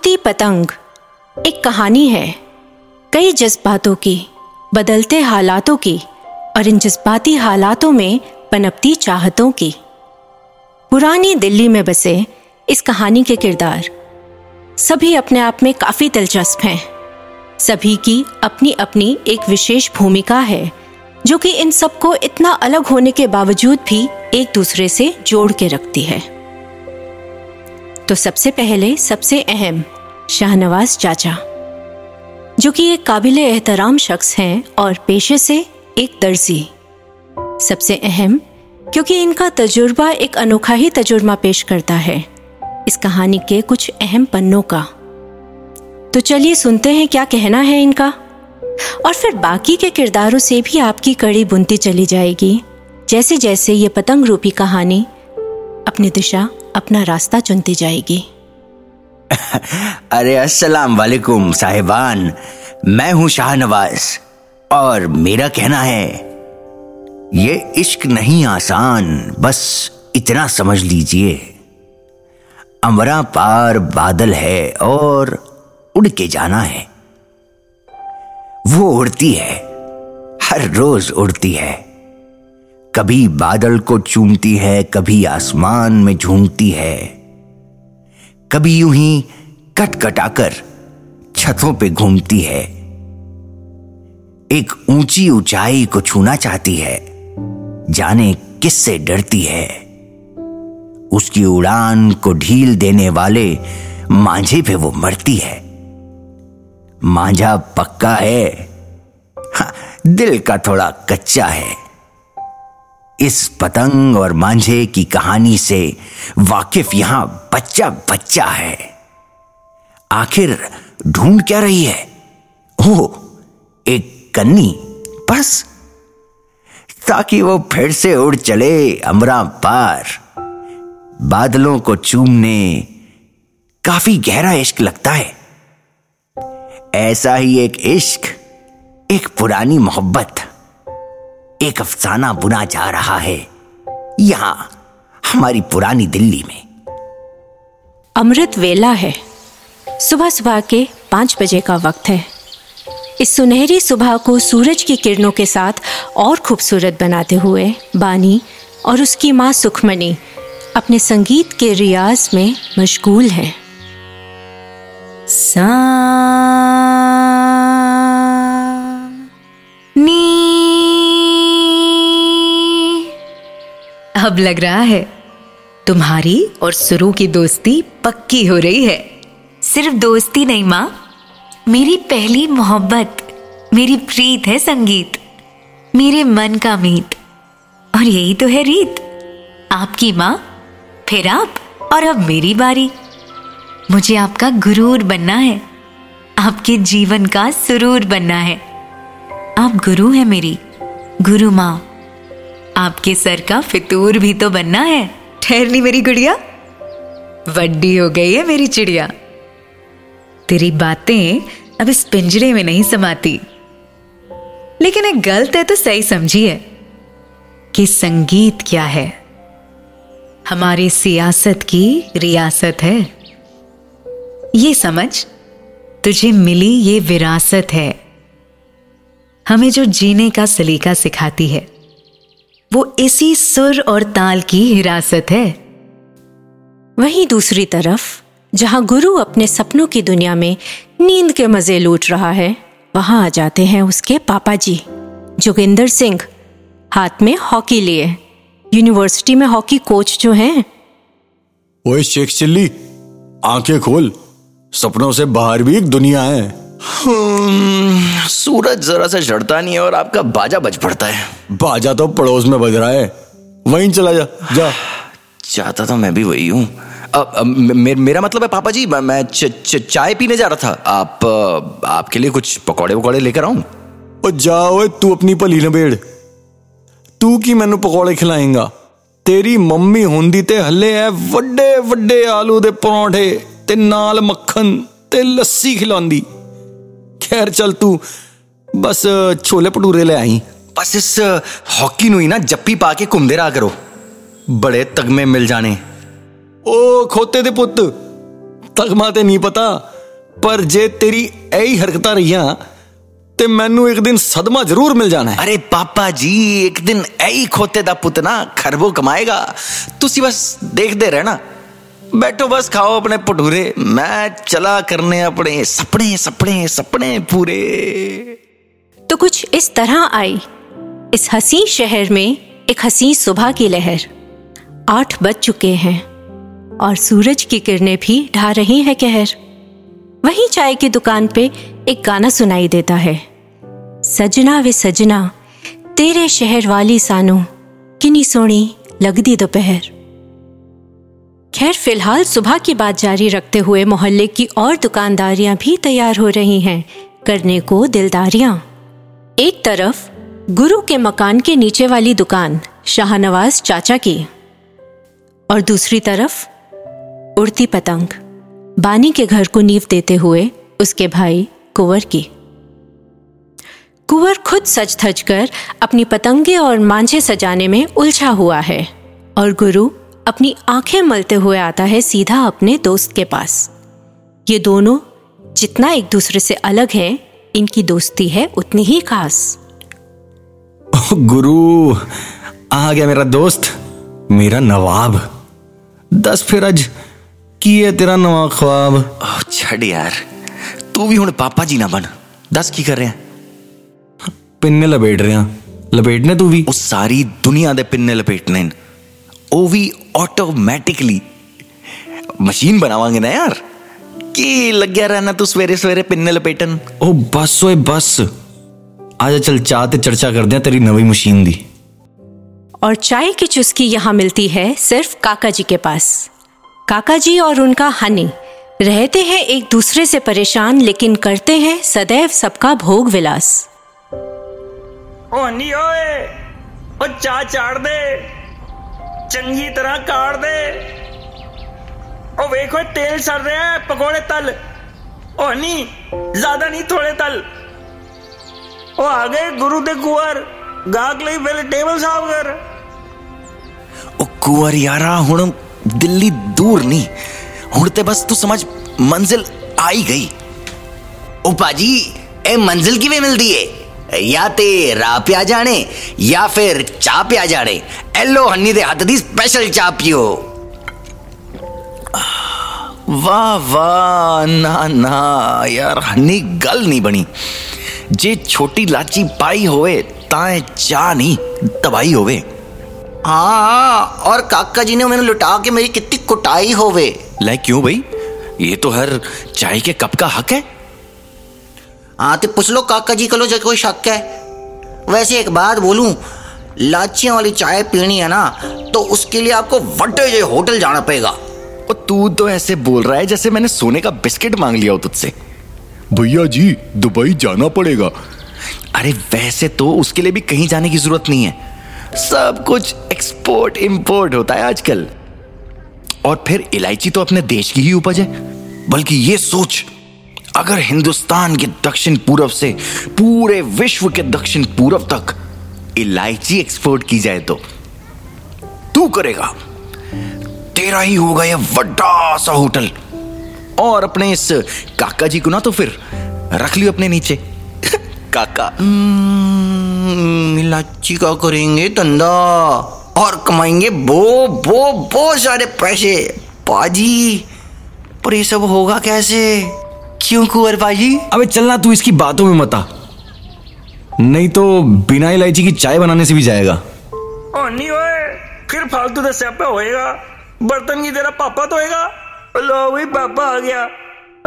उड़ती पतंग। एक कहानी है। कई जज्बातों की, बदलते हालातों की और इन जज्बाती हालातों में पनपती चाहतों की। पुरानी दिल्ली में बसे इस कहानी के किरदार। सभी अपने आप में काफ़ी दिलचस्प हैं। सभी की अपनी अपनी एक विशेष भूमिका है, जो कि इन सबको इतना अलग होने के बावजूद भी एक दूसरे से जोड़ के रखती है। तो सबसे पहले, सबसे अहम, शाहनवाज चाचा, जो कि एक काबिल एहतराम शख्स हैं और पेशे से एक दर्जी। सबसे अहम, क्योंकि इनका तजुर्बा एक अनोखा ही तजुर्बा पेश करता है। इस कहानी के कुछ अहम पन्नों का। तो चलिए सुनते हैं क्या कहना है इनका। और फिर बाकी के किरदारों से भी आपकी कड़ी बुनती चली जाएगी। जैसे जैसे ये पतंग रूपी कहानी अपनी दिशा, अपना रास्ता चुनती जाएगी। अरे, अस्सलाम वालेकुम, साहिबान। मैं हूँ शाहनवाज और मेरा कहना है, ये इश्क नहीं आसान, बस इतना समझ लीजिए। अमरा पार बादल है और उड़ के जाना है। वो उड़ती है, हर रोज उड़ती है। कभी बादल को चूमती है कभी आसमान में झूमती है। कभी यूँ ही कट कटाकर छतों पे घूमती है। एक ऊँची ऊंचाई को छूना चाहती है जाने किससे डरती है। उसकी उड़ान को ढील देने वाले मांझे पे वो मरती है। मांझा पक्का है। हाँ, दिल का थोड़ा कच्चा है। इस पतंग और मांझे की कहानी से वाकिफ यहाँ बच्चा बच्चा है। आखिर ढूंढ क्या रही है? ओ एक कन्नी, बस। ताकि वो फिर से उड़ चले अमरा पार। बादलों को चूमने काफ़ी गहरा इश्क लगता है। ऐसा ही एक इश्क, एक पुरानी मोहब्बत। एक अफसाना बुना जा रहा है। यहाँ, हमारी पुरानी दिल्ली में। अमृत वेला है। सुबह सुबह के पाँच बजे का वक्त है। इस सुनहरी सुबह को सूरज की किरणों के साथ और खूबसूरत बनाते हुए बानी और उसकी माँ सुखमणि अपने संगीत के रियाज में मशगूल हैं। सा लग रहा है। तुम्हारी और सुरु की दोस्ती पक्की हो रही है। सिर्फ़ दोस्ती नहीं, माँ। मेरी पहली मोहब्बत, मेरी प्रीत है संगीत, मेरे मन का मीत। और यही तो है रीत। आपकी माँ, फिर आप और अब मेरी बारी। मुझे आपका गुरूर बनना है। आपके जीवन का सुरूर बनना है। आप गुरु हैं मेरी, गुरु माँ। आपके सर का फितूर भी तो बनना है। ठहरनी मेरी गुड़िया। वड्डी हो गई है मेरी चिड़िया। तेरी बातें अब इस पिंजरे में नहीं समाती। लेकिन एक गलत है तो सही समझी है कि संगीत क्या है। हमारी सियासत की रियासत है। ये समझ, तुझे मिली ये विरासत है। हमें जो जीने का सलीका सिखाती है। वो इसी सुर और ताल की हिरासत है। वहीं दूसरी तरफ़ जहाँ गुरु अपने सपनों की दुनिया में नींद के मज़े लूट रहा है वहाँ आ जाते हैं उसके पापा जी जोगिंदर सिंह हाथ में हॉकी लिए। यूनिवर्सिटी में हॉकी कोच जो हैं। ओए शेख चिल्ली आँखें खोल सपनों से बाहर भी एक दुनिया है। सूरज जरा सा चढ़ता नहीं है और आपका बाजा बज पड़ता है बाजा तो पड़ोस में बज रहा है वहीं चला जा जा चाहता तो मैं भी वही हूँ मे, मेरा मतलब है पापा जी मैं च, च, चाय पीने जा रहा था आप आपके लिए कुछ पकौड़े वकौड़े लेकर आऊं और जाओ तू अपनी भली नबेड़ तू की मैनू पकौड़े खिलाएगा तेरी मम्मी होंदी ते हल्ले है ਵੱਡੇ ਵੱਡੇ ਆਲੂ ਦੇ ਪਰੌਂਠੇ ਤੇ ਨਾਲ ਮੱਖਣ ਤੇ ਲੱਸੀ ਖਿਲਾਉਂਦੀ खैर चल तू बस छोले भटूरे ले आई बस इस हॉकी नु ही ना जप्पी पा के घूमते रहा करो बड़े तगमे मिल जाने ओ खोते दे पुत ਤਗਮਾ ਤੇ ਨਹੀਂ ਪਤਾ ਪਰ ਜੇ ਤੇਰੀ ਐਹੀ ਹਰਕਤਾਂ ਰਹੀਆਂ ਤੇ ਮੈਨੂੰ ਇੱਕ ਦਿਨ ਸਦਮਾ ਜ਼ਰੂਰ ਮਿਲ ਜਾਣਾ ਹੈ अरे पापा जी एक दिन ऐही खोते दा पुत ना खरबो कमाएगा तुसी बस देखते रहना बैठो बस, खाओ अपने भटूरे। मैं चला करने अपने सपने सपने सपने पूरे। तो कुछ इस तरह आई। इस हसी शहर में एक हसी सुबह की लहर। आठ बज चुके हैं और सूरज की किरणें भी ढा रही हैं कहर। वहीं चाय की दुकान पे एक गाना सुनाई देता है। सजना वे सजना, तेरे शहर वाली सानू किनी सोनी लगदी दोपहर। खैर, फ़िलहाल सुबह की बात जारी रखते हुए मोहल्ले की और दुकानदारियाँ भी तैयार हो रही हैं। करने को दिलदारियाँ। एक तरफ़, गुरु के मकान के नीचे वाली दुकान, शाहनवाज चाचा की। और दूसरी तरफ़, उड़ती पतंग, बानी के घर को नींव देते हुए उसके भाई कुंवर की। कुंवर खुद सज धज कर अपनी पतंगे और मांझे सजाने में उलझा हुआ है और गुरु अपनी आंखें मलते हुए आता है सीधा अपने दोस्त के पास ये दोनों जितना एक दूसरे से अलग हैं इनकी दोस्ती है उतनी ही खास गुरु आ गया मेरा दोस्त मेरा नवाब दस फिर अज की है तेरा नवा ख्वाब ओह, छड़ यार तू भी हुन पापा जी ना बन दस की कर रहे हैं पिन्ने लपेट रहे लपेटने तू भी ਉਹ ਸਾਰੀ ਦੁਨੀਆ ਦੇ ਪਿੰਨੇ ਲਪੇਟਨੇ ਨੇ ओ वी ऑटोमेटिकली मशीन बनावांगे ना यार कि लग गया रहना तू सवेरे सवेरे पिन्ने लपेटन ओ बस ओए बस आज चल चाय ते चर्चा कर दिया तेरी नवी मशीन दी और चाय की चुस्की यहाँ मिलती है सिर्फ़ काका जी के पास। काका जी और उनका हनी रहते हैं एक दूसरे से परेशान लेकिन करते हैं सदैव सबका भोग विलास। ओ हनी ओए ओ चाय चाड़ दे। ਚੰਗੀ ਤਰ੍ਹਾਂ ਕਾੜ ਦੇ ਓ ਵੇਖੋ ਤੇਲ ਸੜ ਰਿਹਾ ਹੈ ਪਕੌੜੇ ਤਲ ਓ ਨੀ ਜ਼ਿਆਦਾ ਨਹੀਂ ਥੋੜੇ ਤਲ ਓ ਆ ਗਏ ਗੁਰੂ ਦੇ ਕੁਵਰ ਗਾਹਕ ਲਈ ਪਹਿਲੇ ਟੇਬਲ ਸਾਫ ਕਰ ਉਹ ਕੁਵਰ ਯਾਰਾ ਹੁਣ ਦਿੱਲੀ ਦੂਰ ਨਹੀਂ ਹੁਣ ਤੇ ਬਸ ਤੂੰ ਸਮਝ ਮੰਜ਼ਿਲ ਆਈ ਗਈ ਉਹ ਭਾਜੀ ਇਹ ਮੰਜ਼ਿਲ ਕਿਵੇਂ ਮਿਲਦੀ ਏ या ते रा प्या जाने या फिर चा प्या जाने। एलो हनी दे हाथ दी स्पेशल चा पियो। वाह वाह ना ना यार हनी गल नहीं बनी। जे छोटी लाची पाई होवे ताए चा नहीं दवाई होवे। हाँ, हाँ और काका जी ने मैंने लुटा के मेरी कितनी कुटाई होवे। लाइक क्यों भाई? ये तो हर चाय के कप का हक है। हाँ तो पूछ लो काका जी को जो कोई शक है। वैसे एक बात बोलूँ लाचियाँ वाली चाय पीनी है ना तो उसके लिए आपको वड्डे जे होटल जाना पड़ेगा। और तू तो ऐसे बोल रहा है जैसे मैंने सोने का बिस्किट मांग लिया हो तुझसे। भैया जी दुबई जाना पड़ेगा। अरे वैसे तो उसके लिए भी कहीं जाने की ज़रूरत नहीं है। सब कुछ एक्सपोर्ट इंपोर्ट होता है आजकल। और फिर इलायची तो अपने देश की ही उपज है। बल्कि ये सोच अगर हिंदुस्तान के दक्षिण पूर्व से पूरे विश्व के दक्षिण पूर्व तक इलायची एक्सपोर्ट की जाए तो तू करेगा। तेरा ही होगा ये बड़ा सा होटल। और अपने इस काका जी को ना तो फिर रख लियो अपने नीचे। काका। हम्म, इलाची का करेंगे धंधा। और कमाएँगे बो बो बहुत सारे पैसे। बाजी पर ये सब होगा कैसे? क्यों कुंवर भाई? अबे चलना तू इसकी बातों में मता नहीं तो बिना इलायची की चाय बनाने से भी जाएगा। नहीं ओए फिर फालतू दस पे होएगा। बर्तन की तेरा पापा तो तो लो भाई पापा आ गया।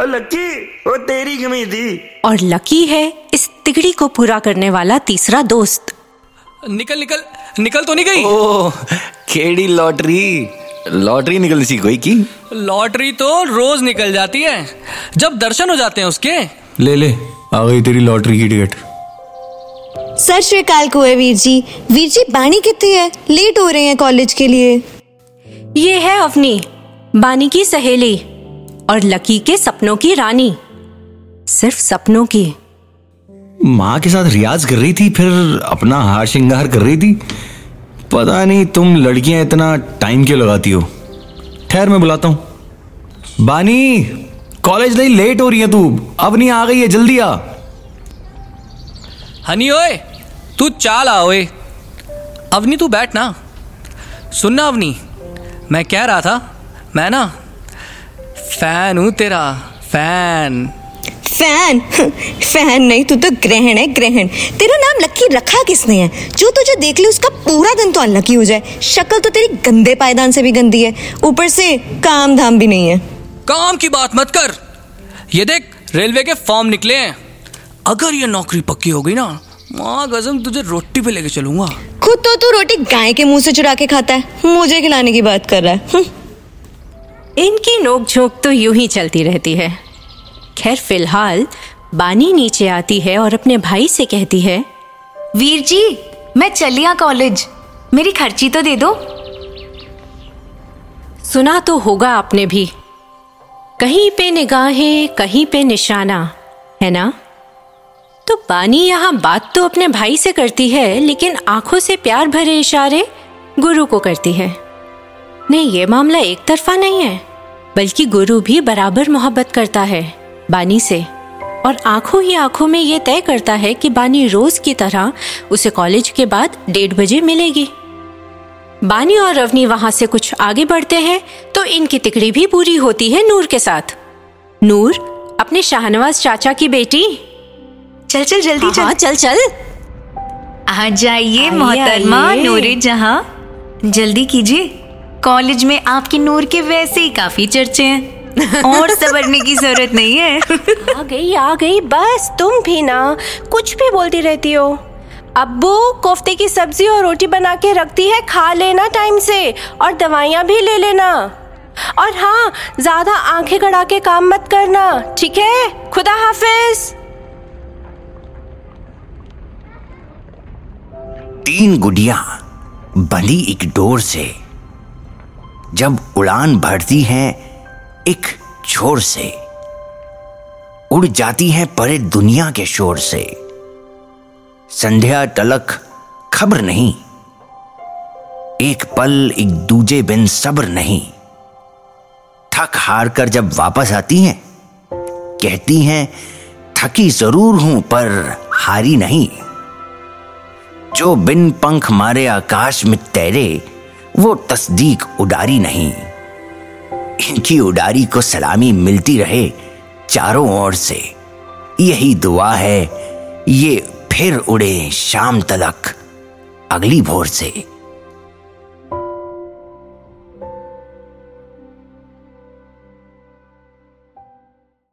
लकी वो तेरी कमी थी। और लकी है इस तिगड़ी को पूरा करने वाला तीसरा दोस्त। निकल निकल। निकल तो नहीं गई? ओ खेड़ी लॉटरी। लॉटरी निकलनी सी कोई की? लॉटरी तो रोज निकल जाती है। जब दर्शन हो जाते हैं उसके। ले ले आ गई तेरी लॉटरी की टिकट। सत श्रीकाल कुएँ वीर जी। वीर जी बाणी कितनी है? लेट हो रहे हैं कॉलेज के लिए। ये है अवनी बानी की सहेली और लकी के सपनों की रानी। सिर्फ़ सपनों की। माँ के साथ रियाज कर रही थी फिर अपना हार श्रृंगार कर रही थी। पता नहीं तुम लड़कियाँ इतना टाइम क्यों लगाती हो? ठहर, मैं बुलाता हूँ। बानी, कॉलेज नहीं, लेट हो रही है तू। अब नहीं आ गई है, जल्दी आ। हनी ओए, तू चाल आ ओए। अवनी, तू बैठ ना। सुनना अवनी, मैं कह रहा था, मैं ना फ़ैन हूँ तेरा, फ़ैन। फ़ैन। फ़ैन नहीं तू तो ग्रहण है ग्रहण। तेरा नाम लकी रखा किसने है? जो तुझे देख ले उसका पूरा दिन तो अनलकी हो जाए। शक्ल तो तेरी गंदे पायदान से भी गंदी है। ऊपर से काम धाम भी नहीं है। काम की बात मत कर। ये देख रेलवे के फॉर्म निकले हैं। अगर ये नौकरी पक्की हो गई ना माँ गजम तुझे रोटी पे लेके चलूँगा। खुद तो तू रोटी गाय के मुँह से चुरा के खाता है। मुझे खिलाने की बात कर रहा है। इनकी नोक झोंक तो यूँ ही चलती रहती है। खैर, फ़िलहाल बानी नीचे आती है और अपने भाई से कहती है, वीर जी, मैं चलिया कॉलेज मेरी खर्ची तो दे दो. सुना तो होगा आपने भी। कहीं पे निगाहें, कहीं पे निशाना, है ना? तो बानी यहाँ बात तो अपने भाई से करती है, लेकिन आँखों से प्यार भरे इशारे गुरु को करती है। नहीं, ये मामला एक तरफा नहीं है, बल्कि गुरु भी बराबर मोहब्बत करता है। बानी से। और आँखों ही आँखों में ये तय करता है कि बानी रोज की तरह उसे कॉलेज के बाद डेढ़ बजे मिलेगी। बानी और रवनी वहाँ से कुछ आगे बढ़ते हैं तो इनकी तिकड़ी भी पूरी होती है नूर के साथ। नूर अपने शाहनवाज चाचा की बेटी? चल चल जल्दी हाँ, चल चल चल। आ जाइए मोहतरमा नूरे जहाँ। जल्दी कीजिए। कॉलेज में आपकी नूर के वैसे ही काफ़ी चर्चे हैं। और सवरने की ज़रूरत नहीं है। आ गई आ गई बस तुम भी ना कुछ भी बोलती रहती हो। अब्बू कोफ्ते की सब्ज़ी और रोटी बना के रखती है खा लेना टाइम से और दवाइयाँ भी ले लेना। और हाँ ज़्यादा आँखें गड़ा के काम मत करना ठीक है? खुदा हाफिज। तीन गुड़िया बंधी एक डोर से। जब उड़ान भरती हैं एक छोर से। उड़ जाती है परे दुनिया के शोर से। संध्या तलक खबर नहीं। एक पल, एक दूजे बिन सब्र नहीं। थक हार कर जब वापस आती हैं, कहती हैं, थकी ज़रूर हूँ, पर हारी नहीं। जो बिन पंख मारे आकाश में तैरे, वो तस्दीक उडारी नहीं। इनकी उडारी को सलामी मिलती रहे चारों ओर से। यही दुआ है, ये फिर उड़े शाम तलक, अगली भोर से।